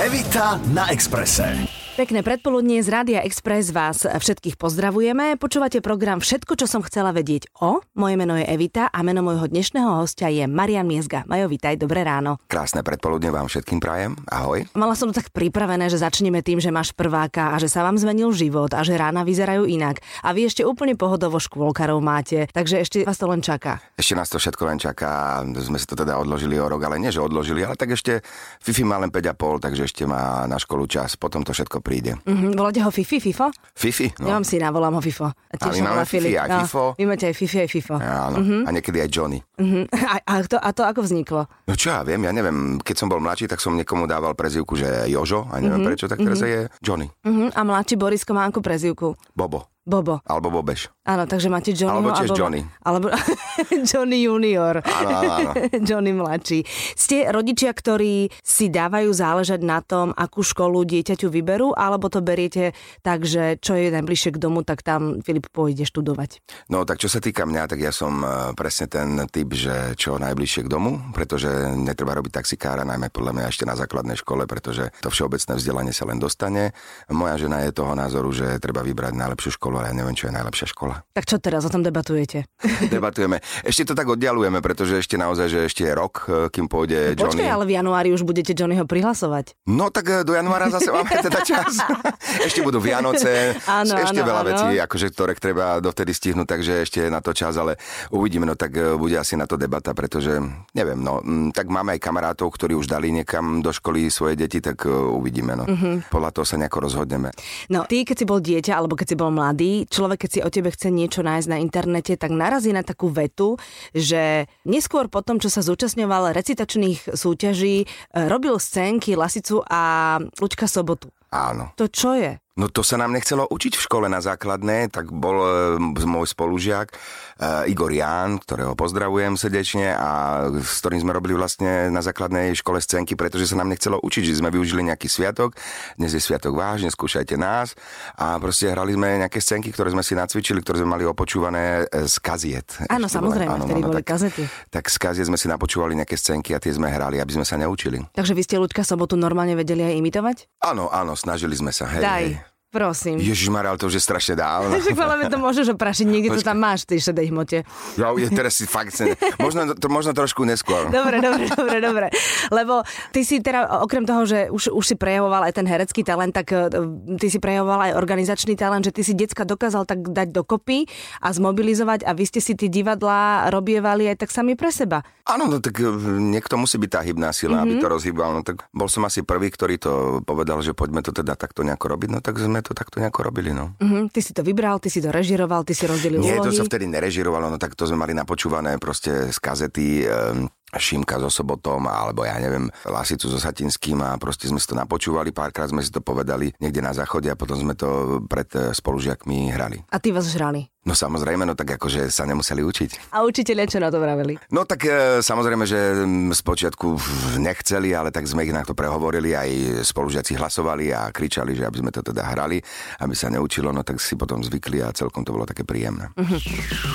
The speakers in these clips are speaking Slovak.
Evita na Exprese. Pekné predpoludnie z Rádia Express vás všetkých pozdravujeme. Počúvate program Všetko, čo som chcela vedieť o. Moje meno je Evita a meno môjho dnešného hostia je Marian Miezga. Majo, vítaj, dobré ráno. Krásne predpoludne vám všetkým prajem. Ahoj. Mala som to tak pripravené, že začneme tým, že máš prváka a že sa vám zmenil život a že rána vyzerajú inak. A vy ešte úplne pohodovo škôlkarov máte, takže ešte vás to len čaká. Ešte nás to všetko len čaká. Sme si to teda odložili o rok, ale nie, že odložili, ale tak ešte Fifi má len 5,5, takže ešte má na školu čas. Potom to všetko príde. Mm-hmm. Voláte ho Fifi, Fifo? Fifi, no. Ja mám syna, volám ho Fifo. A my máme Fifi aj Fifo. Vy máte aj Fifi, aj Fifo. Áno, mm-hmm. a niekedy aj Johnny. Mm-hmm. A, a, to, a to ako vzniklo? No čo ja viem, ja neviem, keď som bol mladší, tak som niekomu dával prezivku, že Jožo, a neviem mm-hmm. prečo, tak teraz mm-hmm. je Johnny. Mm-hmm. A mladší Borisko má akú prezivku? Bobo. Bobo. Alebo Bobeš. Áno, takže máte Johnnyho Alebo tiež. Johnny. Alebo Johnny junior. Áno, áno. Johnny mladší. Ste rodičia, ktorí si dávajú záležať na tom, akú školu dieťaťu vyberú, alebo to beriete tak, že čo je najbližšie k domu, tak tam Filip pôjde študovať? No tak čo sa týka mňa, tak ja som eh, presne ten typ, že čo najbližšie k domu, pretože netreba robiť taxikára, najmä podľa mňa ešte na základnej škole, pretože to všeobecné vzdelanie sa len dostane. Moja žena je toho názoru, že treba vybrať najlepšiu školu, ale ja neviem, čo je najlepšia škola. Tak čo teraz o tom debatujete? Debatujeme. Ešte to tak oddialujeme, pretože ešte naozaj, že ešte je rok, eh, kým pôjde No, Johnny. Počkaj, ale v januári už budete Johnnyho prihlasovať. No tak eh, do januára zase máme teda čas. ešte budú Vianoce, Áno, ešte áno, veľa áno. vecí, akože, ktoré treba dovtedy stihnúť, takže ešte je na to čas, ale uvidíme, no tak eh, bude asi na to debata, pretože neviem, no mm, tak máme aj kamarátov, ktorí už dali niekam do školy svoje deti, tak uvidíme, no. Mhm. Podľa toho sa nejako rozhodneme. No, ty, keď si bol dieťa, alebo keď si bol mladý, človek, keď si o tebe chce niečo nájsť na internete, tak narazí na takú vetu, že neskôr po tom, čo sa zúčastňoval recitačných súťaží, e, robil scénky Lasicu a Lučka Sobotu. Áno. To čo je? No to sa nám nechcelo učiť v škole na základné, tak bol e, môj spolužiak e, Igor Ján, ktorého pozdravujem srdečne a s ktorým sme robili vlastne na základnej škole scénky, pretože sa nám nechcelo učiť, že sme využili nejaký sviatok, dnes je sviatok vážne, skúšajte nás a proste hrali sme nejaké scénky, ktoré sme si nacvičili, ktoré sme mali opočúvané e, z kaziet. Áno, Ešte samozrejme, áno, vtedy áno, boli tak, kazety. Tak z kaziet sme si napočúvali nejaké scénky a tie sme hrali, aby sme sa neučili. Takže vy ste Lučka Sobotu normálne vedeli aj imitovať? Áno, áno, snažili sme sa. Hej, Daj, hej. Prosím. Ježiš ale to už je strašne dávno. Však mňa to môžeš oprašiť, niekde to tam máš tej šedej hmote. Ja, je teraz si fakt... Sen... Možno, to, možno trošku neskôr. Dobre, dobre, dobre, dobre. Lebo ty si teda, okrem toho, že už, už si prejavoval aj ten herecký talent, tak eh, ty si prejavoval aj organizačný talent, že ty si decka dokázal tak dať dokopy a zmobilizovať a vy ste si tie divadlá robievali aj tak sami pre seba. Áno, no tak e, niekto musí byť tá hybná sila, mm-hmm. aby to rozhýbal. No tak bol som asi prvý, ktorý to povedal, že poďme to teda takto nejako robiť. No tak sme to takto nejako robili, no. Mhm, ty si to vybral, ty si to režiroval, ty si rozdelil Nie, to úlohy. sa vtedy nerežirovalo, no tak to sme mali napočúvané proste z kazety um, Šimka so Sobotom, alebo ja neviem, Lasicu so Satinským a proste sme si to napočúvali, párkrát sme si to povedali niekde na záchode a potom sme to pred eh, spolužiakmi hrali. A ty vás žrali. No samozrejme, no tak akože sa nemuseli učiť. A učiteľia čo na to vraveli? No tak e, samozrejme, že spočiatku nechceli, ale tak sme ich na to prehovorili, aj spolužiaci hlasovali a kričali, že aby sme to teda hrali, aby sa neučilo, no tak si potom zvykli a celkom to bolo také príjemné.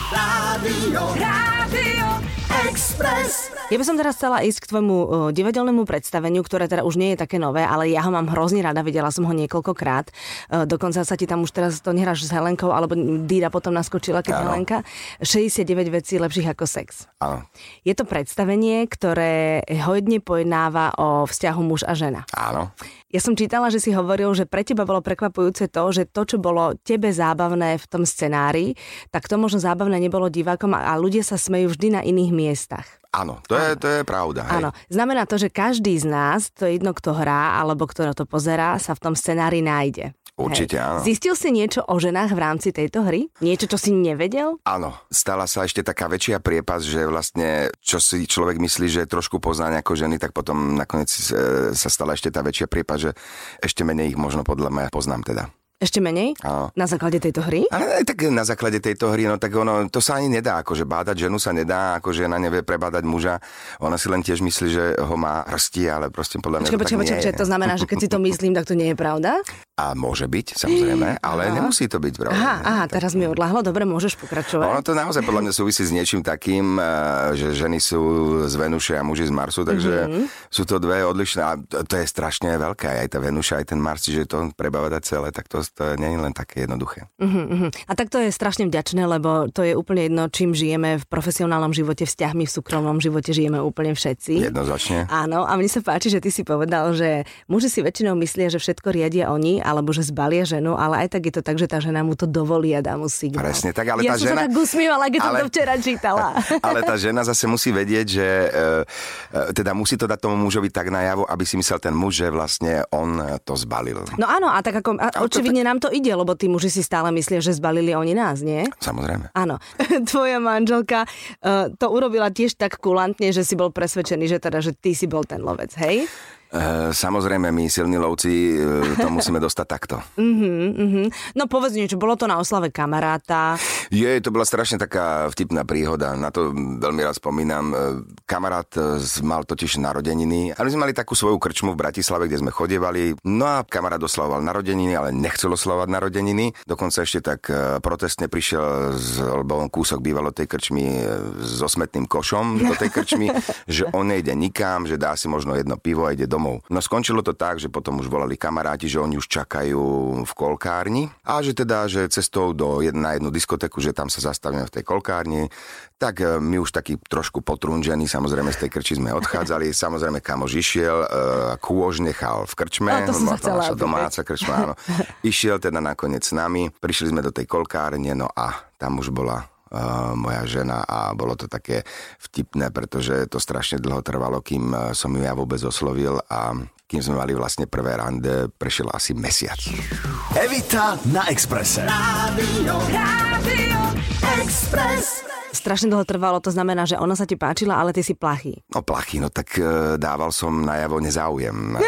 Rádio, Rádio Express. Ja by som teraz chcela ísť k tvojmu uh, divadelnému predstaveniu, ktoré teda už nie je také nové, ale ja ho mám hrozne rada, videla som ho niekoľkokrát. Uh, dokonca sa ti tam už teraz to nehráš s Helenkou, alebo Díra potom naskočila, keď Áno. Helenka. 69 vecí lepších ako sex. Áno, Je to predstavenie, ktoré hodne pojednáva o vzťahu muž a žena. áno. Ja som čítala, že si hovoril, že pre teba bolo prekvapujúce to, že to, čo bolo tebe zábavné v tom scenári, tak to možno zábavné nebolo divákom a ľudia sa smejú vždy na iných miestach. Áno, to je, to je pravda. Hej. Áno, znamená to, že každý z nás, to je jedno, kto hrá alebo kto to pozerá, sa v tom scenári nájde. Určite Hej. áno. Zistil si niečo o ženách v rámci tejto hry? Niečo, čo si nevedel? Áno, stala sa ešte taká väčšia priepas, že vlastne, čo si človek myslí, že trošku pozná ako ženy, tak potom nakoniec e, sa stala ešte tá väčšia priepas, že ešte menej ich možno podľa mňa poznám teda. Ešte menej? Áno. Na základe tejto hry? Aj tak na základe tejto hry, no tak ono, to sa ani nedá, akože bádať ženu sa nedá, ako žena nevie prebádať muža. Ona si len tiež myslí, že ho má hrsti, ale proste podľa mňa Počkaj, to počkaj, tak je. to znamená, že keď si to myslím, tak to nie je pravda? A môže byť, samozrejme, ale Aha. nemusí to byť, pravda. Aha, aha, teraz mi odláhlo, dobre, môžeš pokračovať. Ono to naozaj podľa mňa súvisí s niečím takým, eh, že ženy sú z Venuše a muži z Marsu, takže Mhm. sú to dve odlišné a to, to je strašne veľké, aj tá Venuša, aj ten Mars, čiže to prebavať celé, tak to, to nie je len také jednoduché. Uh-huh, uh-huh. A tak to je strašne vďačné, lebo to je úplne jedno, čím žijeme v profesionálnom živote, vzťahmi v súkromnom živote žijeme úplne všetci. Jednoznačne. Áno, a mne sa páči, že ty si povedal, že muži si väčšinou myslia, že všetko riadia oni, alebo že zbalia ženu, ale aj tak je to tak, že tá žena mu to dovolí a dá mu signál. Presne tak, ale ja tá som žena- sa tak usmievala, keď som ale- to včera čítala. Ale tá žena zase musí vedieť, že e, e, teda musí to dať tomu mužovi tak najavo, aby si myslel ten muž, že vlastne on to zbalil. No áno, a tak ako, a očividne nám to ide, lebo tí muži si stále myslia, že zbalili oni nás, nie? Samozrejme. Áno, tvoja manželka uh, to urobila tiež tak kulantne, že si bol presvedčený, že teda, že ty si bol ten lovec, hej? E, samozrejme, my silní lovci e, to musíme dostať takto. Uh-huh. No povedz niečo, bolo to na oslave kamaráta. Je, to bola strašne taká vtipná príhoda, na to veľmi rád spomínam. E, Kamarát mal totiž narodeniny a my sme mali takú svoju krčmu v Bratislave, kde sme chodievali. No a kamarát oslavoval narodeniny, ale nechcel oslavovať narodeniny. Dokonca ešte tak protestne prišiel, z, lebo on kúsok býval od tej krčmy so smetným košom do tej krčmy, že on nejde nikam, že dá si možno jedno pivo a ide domov. No skončilo to tak, že potom už volali kamaráti, že oni už čakajú v kolkárni a že teda, že cestou do jed- na jednu diskotéku, že tam sa zastavíme v tej kolkárni, tak e, my už taký trošku potrunžení, samozrejme z tej krči sme odchádzali, samozrejme kamož išiel, e, kôž nechal v krčme, A to bola naša domáca krčma, áno. Išiel teda nakoniec s nami, prišli sme do tej kolkárne, no a tam už bola moja žena a bolo to také vtipné, pretože to strašne dlho trvalo, kým uh, som ju ja vôbec oslovil a kým sme mali vlastne prvé rande, prešiel asi mesiac. Evita na Exprese. Rádio, Rádio Express. Strašne dlho trvalo, to znamená, že ona sa ti páčila, ale ty si plachý. No plachy, no tak e, dával som najavo nezáujem.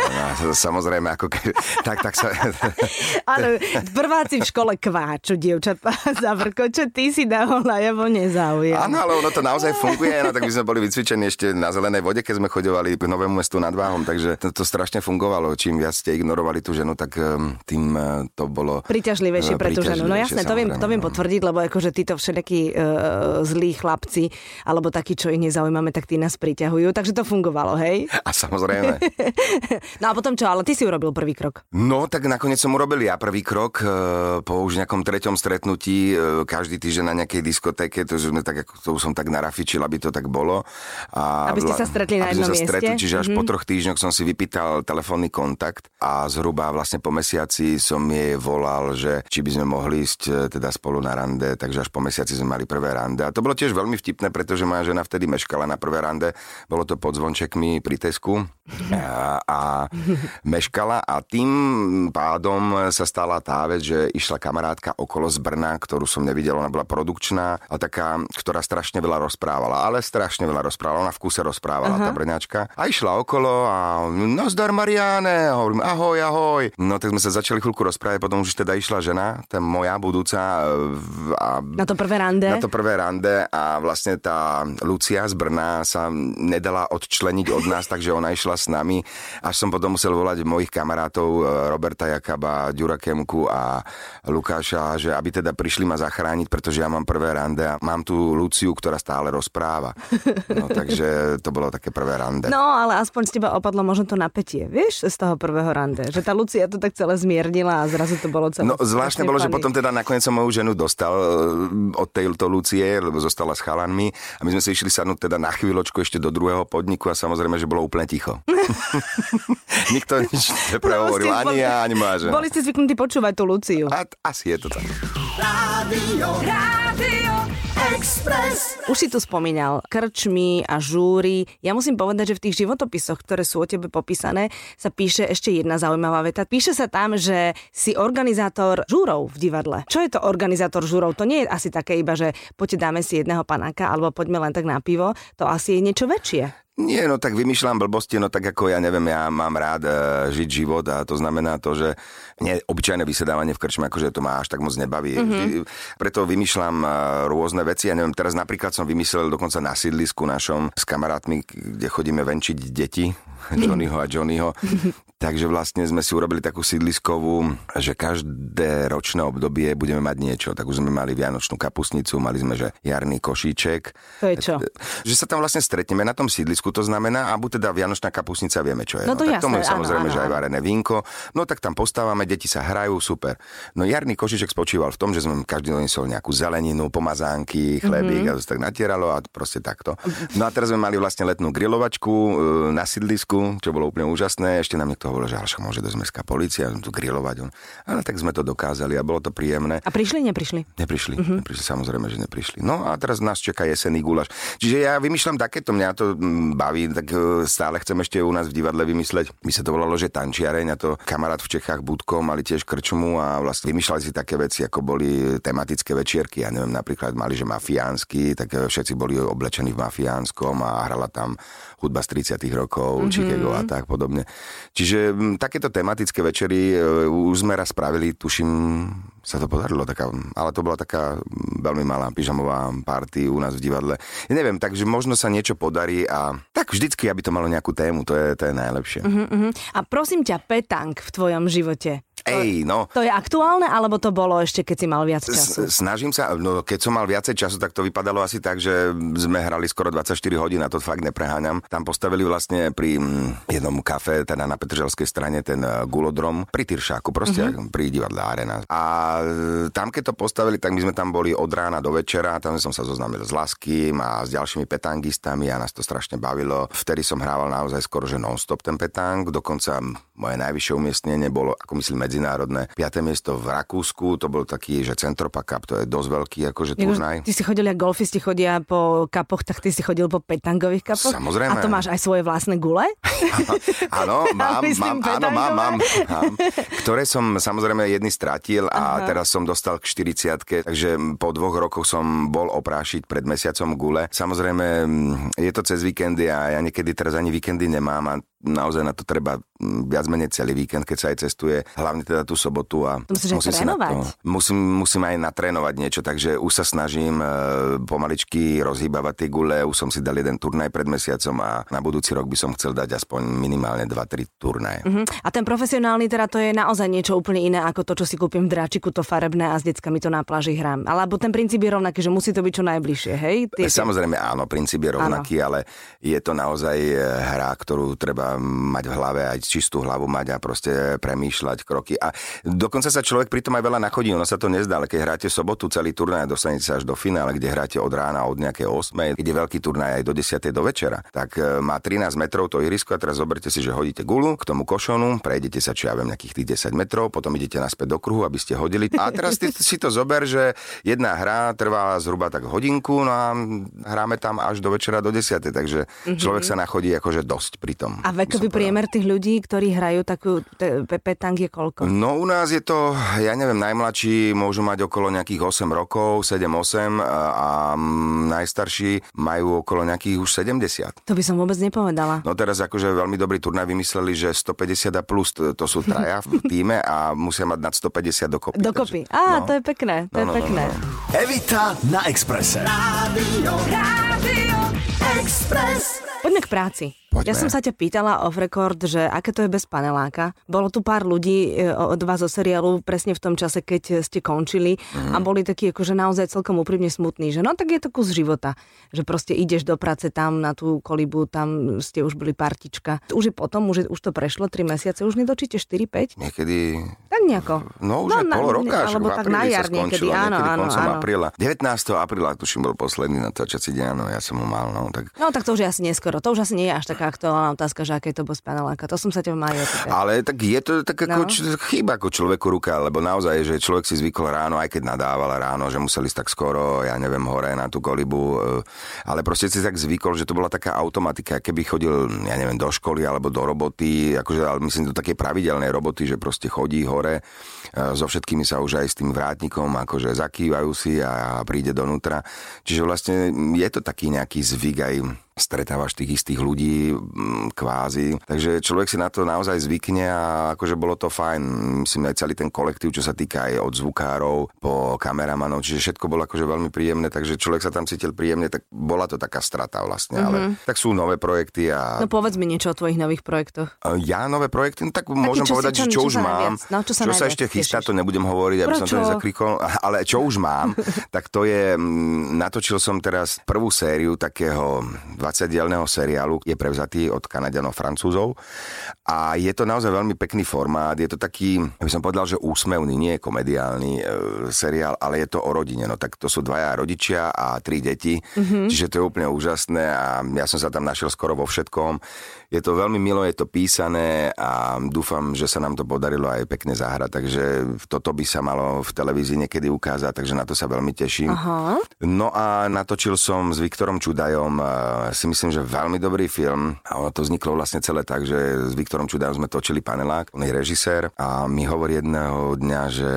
Samozrejme, ako ke, tak, tak sa... Ale prváci v škole kváču, dievčatá za vrko, čo ty si dával najavo nezáujem. Áno, ale ono to naozaj funguje, no tak my sme boli vycvičení ešte na zelenej vode, keď sme chodovali k Novému mestu nad Váhom, takže to, to strašne fungovalo. Čím viac ste ignorovali tú ženu, tak tým e, to bolo... Priťažlivejšie e, pre tú ženu. No jasné, to viem, to viem no. potvrdiť, lebo akože títo všetakí uh, zlí chlapci, alebo takí, čo ich nezaujímame, tak tí nás priťahujú. Takže to fungovalo, hej? A samozrejme. No a potom čo, ale ty si urobil prvý krok. No, tak nakoniec som urobil ja prvý krok e, po už nejakom treťom stretnutí, e, každý týždeň na nejakej diskotéke, to, sme tak, to som tak narafičil, aby to tak bolo. A Aby ste sa stretli na jednom sa stretli, mieste? čiže až po troch týždňoch som si vypýtal telefónny kontakt a zhruba vlastne po mesiaci som jej volal, že či by sme mohli ísť e, teda spolu na rande, takže až po mesiaci sme mali prvé rande. A to bolo tiež veľmi vtipné, pretože moja žena vtedy meškala na prvé rande, bolo to pod zvončekmi pri Tesku. A, a meškala a tým pádom sa stala tá vec, že išla kamarátka okolo z Brna, ktorú som nevidel, ona bola produkčná a taká, ktorá strašne veľa rozprávala, ale strašne veľa rozprávala, ona v kuse rozprávala, tá Brňačka. A išla okolo a no zdar Mariane, hovorím ahoj, ahoj. No tak sme sa začali chvíľku rozprávať, potom už teda išla žena, tá moja budúca e, a Na to prvé rande. na to prvé rande a vlastne tá Lucia z Brna sa nedala odčleniť od nás, takže ona išla s nami. Až som potom musel volať mojich kamarátov e, Roberta Jakaba, Ďura Kemku a Lukáša, že aby teda prišli ma zachrániť, pretože ja mám prvé rande a mám tu Luciu, ktorá stále rozpráva. No takže to bolo také prvé rande. No, ale aspoň z teba opadlo možno to napätie, vieš, z toho prvého rande. Že tá Lucia to tak celé zmiernila a zrazu to bolo celé. No zvláštne bolo, že funny. potom teda nakoniec som moju ženu dostal e, od tejto Lucie, lebo zostala s chalanmi a my sme si išli sadnúť teda na chvíľočku ešte do druhého podniku a samozrejme, že bolo úplne ticho. Nikto nič neprehovoril, No, ani ja, ani moja žena. Boli ste zvyknutí počúvať tú Luciu. A asi je to tak. Rádio, Rádio Express. Už si tu spomínal krčmy a žúry. Ja musím povedať, že v tých životopisoch, ktoré sú o tebe popísané, sa píše ešte jedna zaujímavá veta. Píše sa tam, že si organizátor žúrov v divadle. Čo je to organizátor žúrov? To nie je asi také iba, že poďte dáme si jedného panáka alebo poďme len tak na pivo. To asi je niečo väčšie. Nie, no tak vymýšľam blbosti, no tak ako ja neviem, ja mám rád e, žiť život a to znamená to, že nie obyčajné vysedávanie v krčme, akože to ma až tak moc nebaví. Mm-hmm. Preto vymýšľam e, rôzne veci, ja neviem, teraz napríklad som vymyslel dokonca na sídlisku našom s kamarátmi, kde chodíme venčiť deti, Johnnyho a Johnnyho. Takže vlastne sme si urobili takú sídliskovú, že každé ročné obdobie budeme mať niečo. Tak už sme mali Vianočnú kapusnicu, mali sme, že jarný košíček. To je čo? Že sa tam vlastne stretneme na tom sídlisku, to znamená, a buď teda Vianočná kapusnica vieme, čo je. No to tak jasné, tomu je áno, samozrejme, áno, že aj áno. varené vínko. No tak tam postávame, deti sa hrajú, super. No jarný košíček spočíval v tom, že sme každý doniesol nejakú zeleninu, pomazánky, chlebík Mhm. mm-hmm. a to sa tak natieralo a proste takto. No a teraz sme mali vlastne letnú grilovačku e, na sídlisku, čo bolo úplne úžasné. Ešte nám niekto hovoril, že však môže dosť mestská policia tu grilovať. Ale tak sme to dokázali a bolo to príjemné. A prišli, neprišli? Neprišli, uh-huh. neprišli, samozrejme, že neprišli. No a teraz nás čaká jesený gulaš. Čiže ja vymýšľam takéto, mňa to mm, baví, tak e, stále chcem ešte u nás v divadle vymysleť. My sa to volalo, že tančiareň a to kamarát v Čechách Budko mali tiež krčmu a vlastne vymýšľali si také veci, ako boli tematické večierky. Ja neviem, napríklad mali, že mafiánsky, tak e, všetci boli oblečení v mafiánskom a hrala tam hudba z 30 rokov, mm-hmm. Chicago a tak podobne. Čiže m, takéto tematické večery e, už sme raz spravili, tuším, sa to podarilo, taká, ale to bola taká veľmi malá pyžamová party u nás v divadle. Ja neviem, takže možno sa niečo podarí a tak vždycky, aby to malo nejakú tému, to je, to je najlepšie. Uh-huh. A prosím ťa, petang v tvojom živote. Ej, no, To je aktuálne, alebo to bolo ešte, keď si mal viac času? S- snažím sa, no keď som mal viacej času, tak to vypadalo asi tak, že sme hrali skoro 24 hodín, a to fakt nepreháňam. Tam postavili vlastne pri mm, jednom kafe, teda na Petržalskej strane, ten eh, gulodrom, pri Tyršáku, proste uh-huh. pri divadle Arena. A eh, tam, keď to postavili, tak my sme tam boli od rána do večera, tam som sa zoznámil s Laským a s ďalšími petangistami a nás to strašne bavilo. Vtedy som hrával naozaj skoro, že non-stop ten petang, dokonca moje najvyššie umiestnenie bolo, ako myslím, medzinárodné. 5. miesto v Rakúsku, to bol taký, že Centropa Cup, to je dosť veľký akože turnaj. Ty si chodil, ako golfisti chodia po kapoch, tak ty si chodil po petangových kapoch? Samozrejme. A to máš aj svoje vlastné gule? Áno, mám, mám, áno, mám, mám, mám. Ktoré som samozrejme jedny stratil a teraz som dostal k 40 takže po dvoch rokoch som bol oprášiť pred mesiacom gule. Samozrejme, mm, je to cez víkendy a ja niekedy teraz ani víkendy nemám a naozaj na to treba mm, viac menej celý víkend, keď sa aj cestuje, hlavne teda tú sobotu a To musíš musím si na trénovať. musím, musím aj natrénovať niečo, takže už sa snažím e, pomaličky rozhýbavať tie gule, už som si dal jeden turnaj pred mesiacom a na budúci rok by som chcel dať aspoň minimálne 2-3 turnaje. Mhm. A ten profesionálny teda to je naozaj niečo úplne iné ako to, čo si kúpim v dráčiku, to farebné a s deckami to na pláži hrám. Alebo ten princíp je rovnaký, že musí to byť čo najbližšie, hej? Ty, Samozrejme áno, princíp je rovnaký, ale je to naozaj e, hra, ktorú treba mať v hlave, aj čistú hlavu mať a proste premýšľať kroky. A dokonca sa človek pri tom aj veľa nachodí, ono sa to nezdá, ale keď hráte sobotu celý turnaj a dostanete sa až do finále, kde hráte od rána od nejakej 8, kde veľký turnaj aj do 10 do večera, tak e, má 13 metrov to irisko a teraz zoberte si, že hodíte gulu k tomu košonu, prejdete sa, čo ja viem, nejakých tých 10 metrov, potom idete naspäť do kruhu, aby ste hodili. A teraz ty si to zober, že jedna hra trvá zhruba tak hodinku, no a hráme tam až do večera do 10, takže mm-hmm. človek sa nachodí akože dosť pri tom. A vekový priemer tých ľudí, ktorí hrajú takú te, pe, petang je koľko? No u nás je to, ja neviem, najmladší môžu mať okolo nejakých 8 rokov, 7-8 a, a najstarší majú okolo nejakých už 70. To by som vôbec nepovedala. No teraz akože veľmi dobrý turnaj vymysleli, že 150 a plus, to, sú traja v týme a musia mať nad 150 dokopy. Dokopy. takže- Á, no. to je pekné, to je No, no, no, pekné. no. Evita na Exprese. Rádio, Rádio Express. Poďme k práci. Poďme. Ja som sa ťa pýtala off record, že aké to je bez paneláka. Bolo tu pár ľudí e, od vás zo seriálu presne v tom čase, keď ste končili Mhm. a boli takí akože naozaj celkom úprimne smutní, že no tak je to kus života, že proste ideš do práce tam na tú kolibu, tam ste už boli partička. Už je potom, už, je, už to prešlo 3 mesiace, už nedočíte 4-5? Niekedy nejako. No už no, na- pol roka, však alebo tak na jar niekedy, áno, áno, áno. apríla. 19. apríla, tuším, bol posledný natáčací deň, áno, ja som ho mal, no, tak... No tak to už je asi neskoro. To už asi nie je až taká aktuálna otázka, že aké to bez paneláka. To som sa ťa opýtať. Ale tak je to tak ako No. no. chyba ako človeku ruka, lebo naozaj, že človek si zvykol ráno, aj keď nadával ráno, že museli ísť tak skoro, ja neviem, hore na tú kolibu, e, ale proste si tak zvykol, že to bola taká automatika, keby chodil, ja neviem, do školy alebo do roboty, akože, ale myslím, do také pravidelnej roboty, že proste chodí hore, e, so všetkými sa už aj s tým vrátnikom, akože zakývajú si a príde donútra. Čiže vlastne je to taký nejaký zvyk aj stretávaš tých istých ľudí mm, kvázi. Takže človek si na to naozaj zvykne a akože bolo to fajn. Myslím aj celý ten kolektív, čo sa týka aj od zvukárov po kameramanov, čiže všetko bolo akože veľmi príjemné, takže človek sa tam cítil príjemne, tak bola to taká strata vlastne, mm-hmm. ale tak sú nové projekty a... No povedz mi niečo o tvojich nových projektoch. Ja nové projekty, no tak Taký, môžem čo povedať, si, čo, čo, čo už mám. No, čo sa, čo sa ešte chystá, to nebudem hovoriť, aby Prečo? som to nezakrikol, ale čo už mám, tak to je, mm, natočil som teraz prvú sériu takého 20-dielného seriálu, je prevzatý od Kanadianov Francúzov a je to naozaj veľmi pekný formát, je to taký, by som povedal, že úsmevný, nie je komediálny e, seriál, ale je to o rodine, no tak to sú dvaja rodičia a tri deti, mm-hmm. čiže to je úplne úžasné a ja som sa tam našiel skoro vo všetkom. Je to veľmi milo, je to písané a dúfam, že sa nám to podarilo aj pekne zahrať, takže toto by sa malo v televízii niekedy ukázať, takže na to sa veľmi teším. Aha. No a natočil som s Viktorom Čudajom, e, si myslím, že veľmi dobrý film a to vzniklo vlastne celé tak, že s Viktorom ktorom čudám sme točili panelák, on je režisér a mi hovorí jedného dňa, že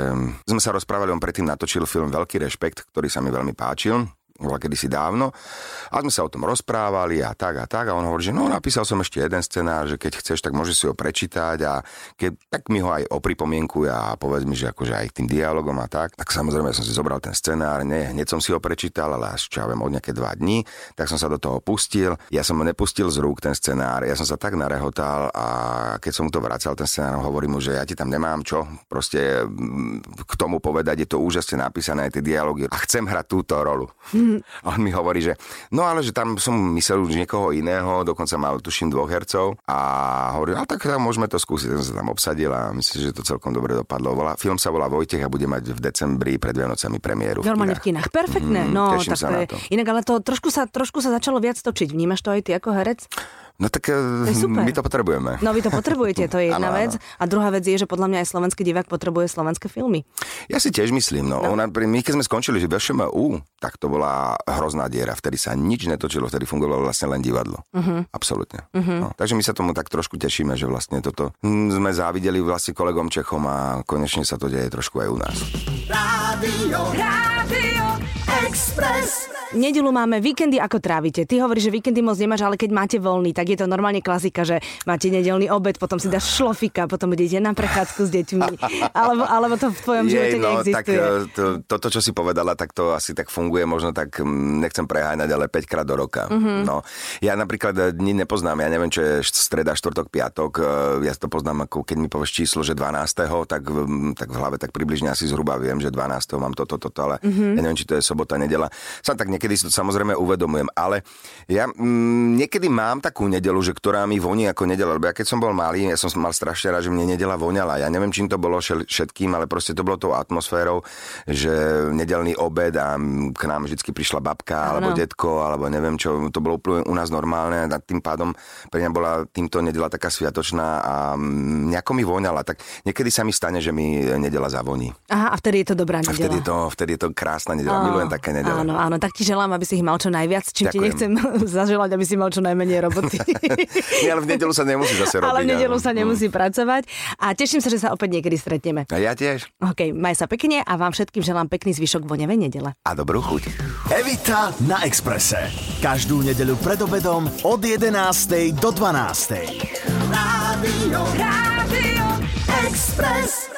sme sa rozprávali, on predtým natočil film Veľký rešpekt, ktorý sa mi veľmi páčil bola kedysi dávno. A sme sa o tom rozprávali a tak a tak. A on hovorí, že no napísal som ešte jeden scenár, že keď chceš, tak môžeš si ho prečítať a keď, tak mi ho aj opripomienkuj a povedz mi, že akože aj tým dialogom a tak. Tak samozrejme ja som si zobral ten scenár, nie, hneď som si ho prečítal, ale až čo ja viem, od nejaké dva dní, tak som sa do toho pustil. Ja som ho nepustil z rúk ten scenár, ja som sa tak narehotal a keď som mu to vracal, ten scenár, hovorím mu, že ja ti tam nemám čo, proste k tomu povedať, je to úžasne napísané aj tie dialógy a chcem hrať túto rolu. Hmm. A on mi hovorí, že no ale že tam som myslel už niekoho iného, dokonca mal tuším dvoch hercov a hovorí, ale tak tam môžeme to skúsiť. Som sa tam obsadil a myslím, že to celkom dobre dopadlo. Volá, film sa volá Vojtech a bude mať v decembri pred Vianocami premiéru. Normálne v kinách. Perfektné. Mm, no, tak to je... Inak ale to trošku sa, trošku sa začalo viac točiť. Vnímaš to aj ty ako herec? No tak to super. my to potrebujeme. No vy to potrebujete, to je jedna ano, vec. A druhá vec je, že podľa mňa aj slovenský divák potrebuje slovenské filmy. Ja si tiež myslím, no. no. Ona, my keď sme skončili, že v ŠMU, tak to bola hrozná diera. Vtedy sa nič netočilo, vtedy fungovalo vlastne len divadlo. Uh-huh. Absolútne. Uh-huh. No. Takže my sa tomu tak trošku tešíme, že vlastne toto sme závideli vlastne kolegom Čechom a konečne sa to deje trošku aj u nás. Rádio, Rádio Express. Nedelu máme víkendy, ako trávite. Ty hovoríš, že víkendy moc nemáš, ale keď máte voľný, tak je to normálne klasika, že máte nedelný obed, potom si dáš šlofika, potom idete na prechádzku s deťmi. Alebo, alebo to v tvojom Jej, živote no, neexistuje. Tak, e, to, toto, čo si povedala, tak to asi tak funguje, možno tak nechcem preháňať, ale 5 krát do roka. Mm-hmm. No. Ja napríklad e, dni nepoznám, ja neviem, čo je streda, štvrtok, piatok. E, ja to poznám, ako keď mi povieš číslo, že 12. tak, tak v hlave tak približne asi zhruba viem, že 12. mám toto, toto, to, ale mm-hmm. ja neviem, či to je sobota, nedela. Som tak niekedy si to samozrejme uvedomujem, ale ja mm, niekedy mám takú nedelu, že ktorá mi voní ako nedela, lebo ja keď som bol malý, ja som mal strašne rád, že mne nedela voňala. Ja neviem, čím to bolo všetkým, ale proste to bolo tou atmosférou, že nedelný obed a k nám vždy prišla babka ano. alebo detko, alebo neviem čo, to bolo úplne u nás normálne a tým pádom pre mňa bola týmto nedela taká sviatočná a nejako mi voňala. Tak niekedy sa mi stane, že mi nedela zavoní. Aha, a vtedy je to dobrá nedela. A vtedy je to, vtedy je to krásna nedela. Milujem také nedele. Áno, áno, tak ti želám, aby si ich mal čo najviac, čím Ďakujem. ti nechcem zaželať, aby si mal čo najmenej roboty. Nie, ale v nedelu sa nemusí zase robiť. Ale v nedelu sa nemusí mm. pracovať. A teším sa, že sa opäť niekedy stretneme. A ja tiež. OK, maj sa pekne a vám všetkým želám pekný zvyšok vonevej nedele. A dobrú chuť. Evita na Exprese. Každú nedelu pred obedom od 11. do 12. Rádio, Rádio Express.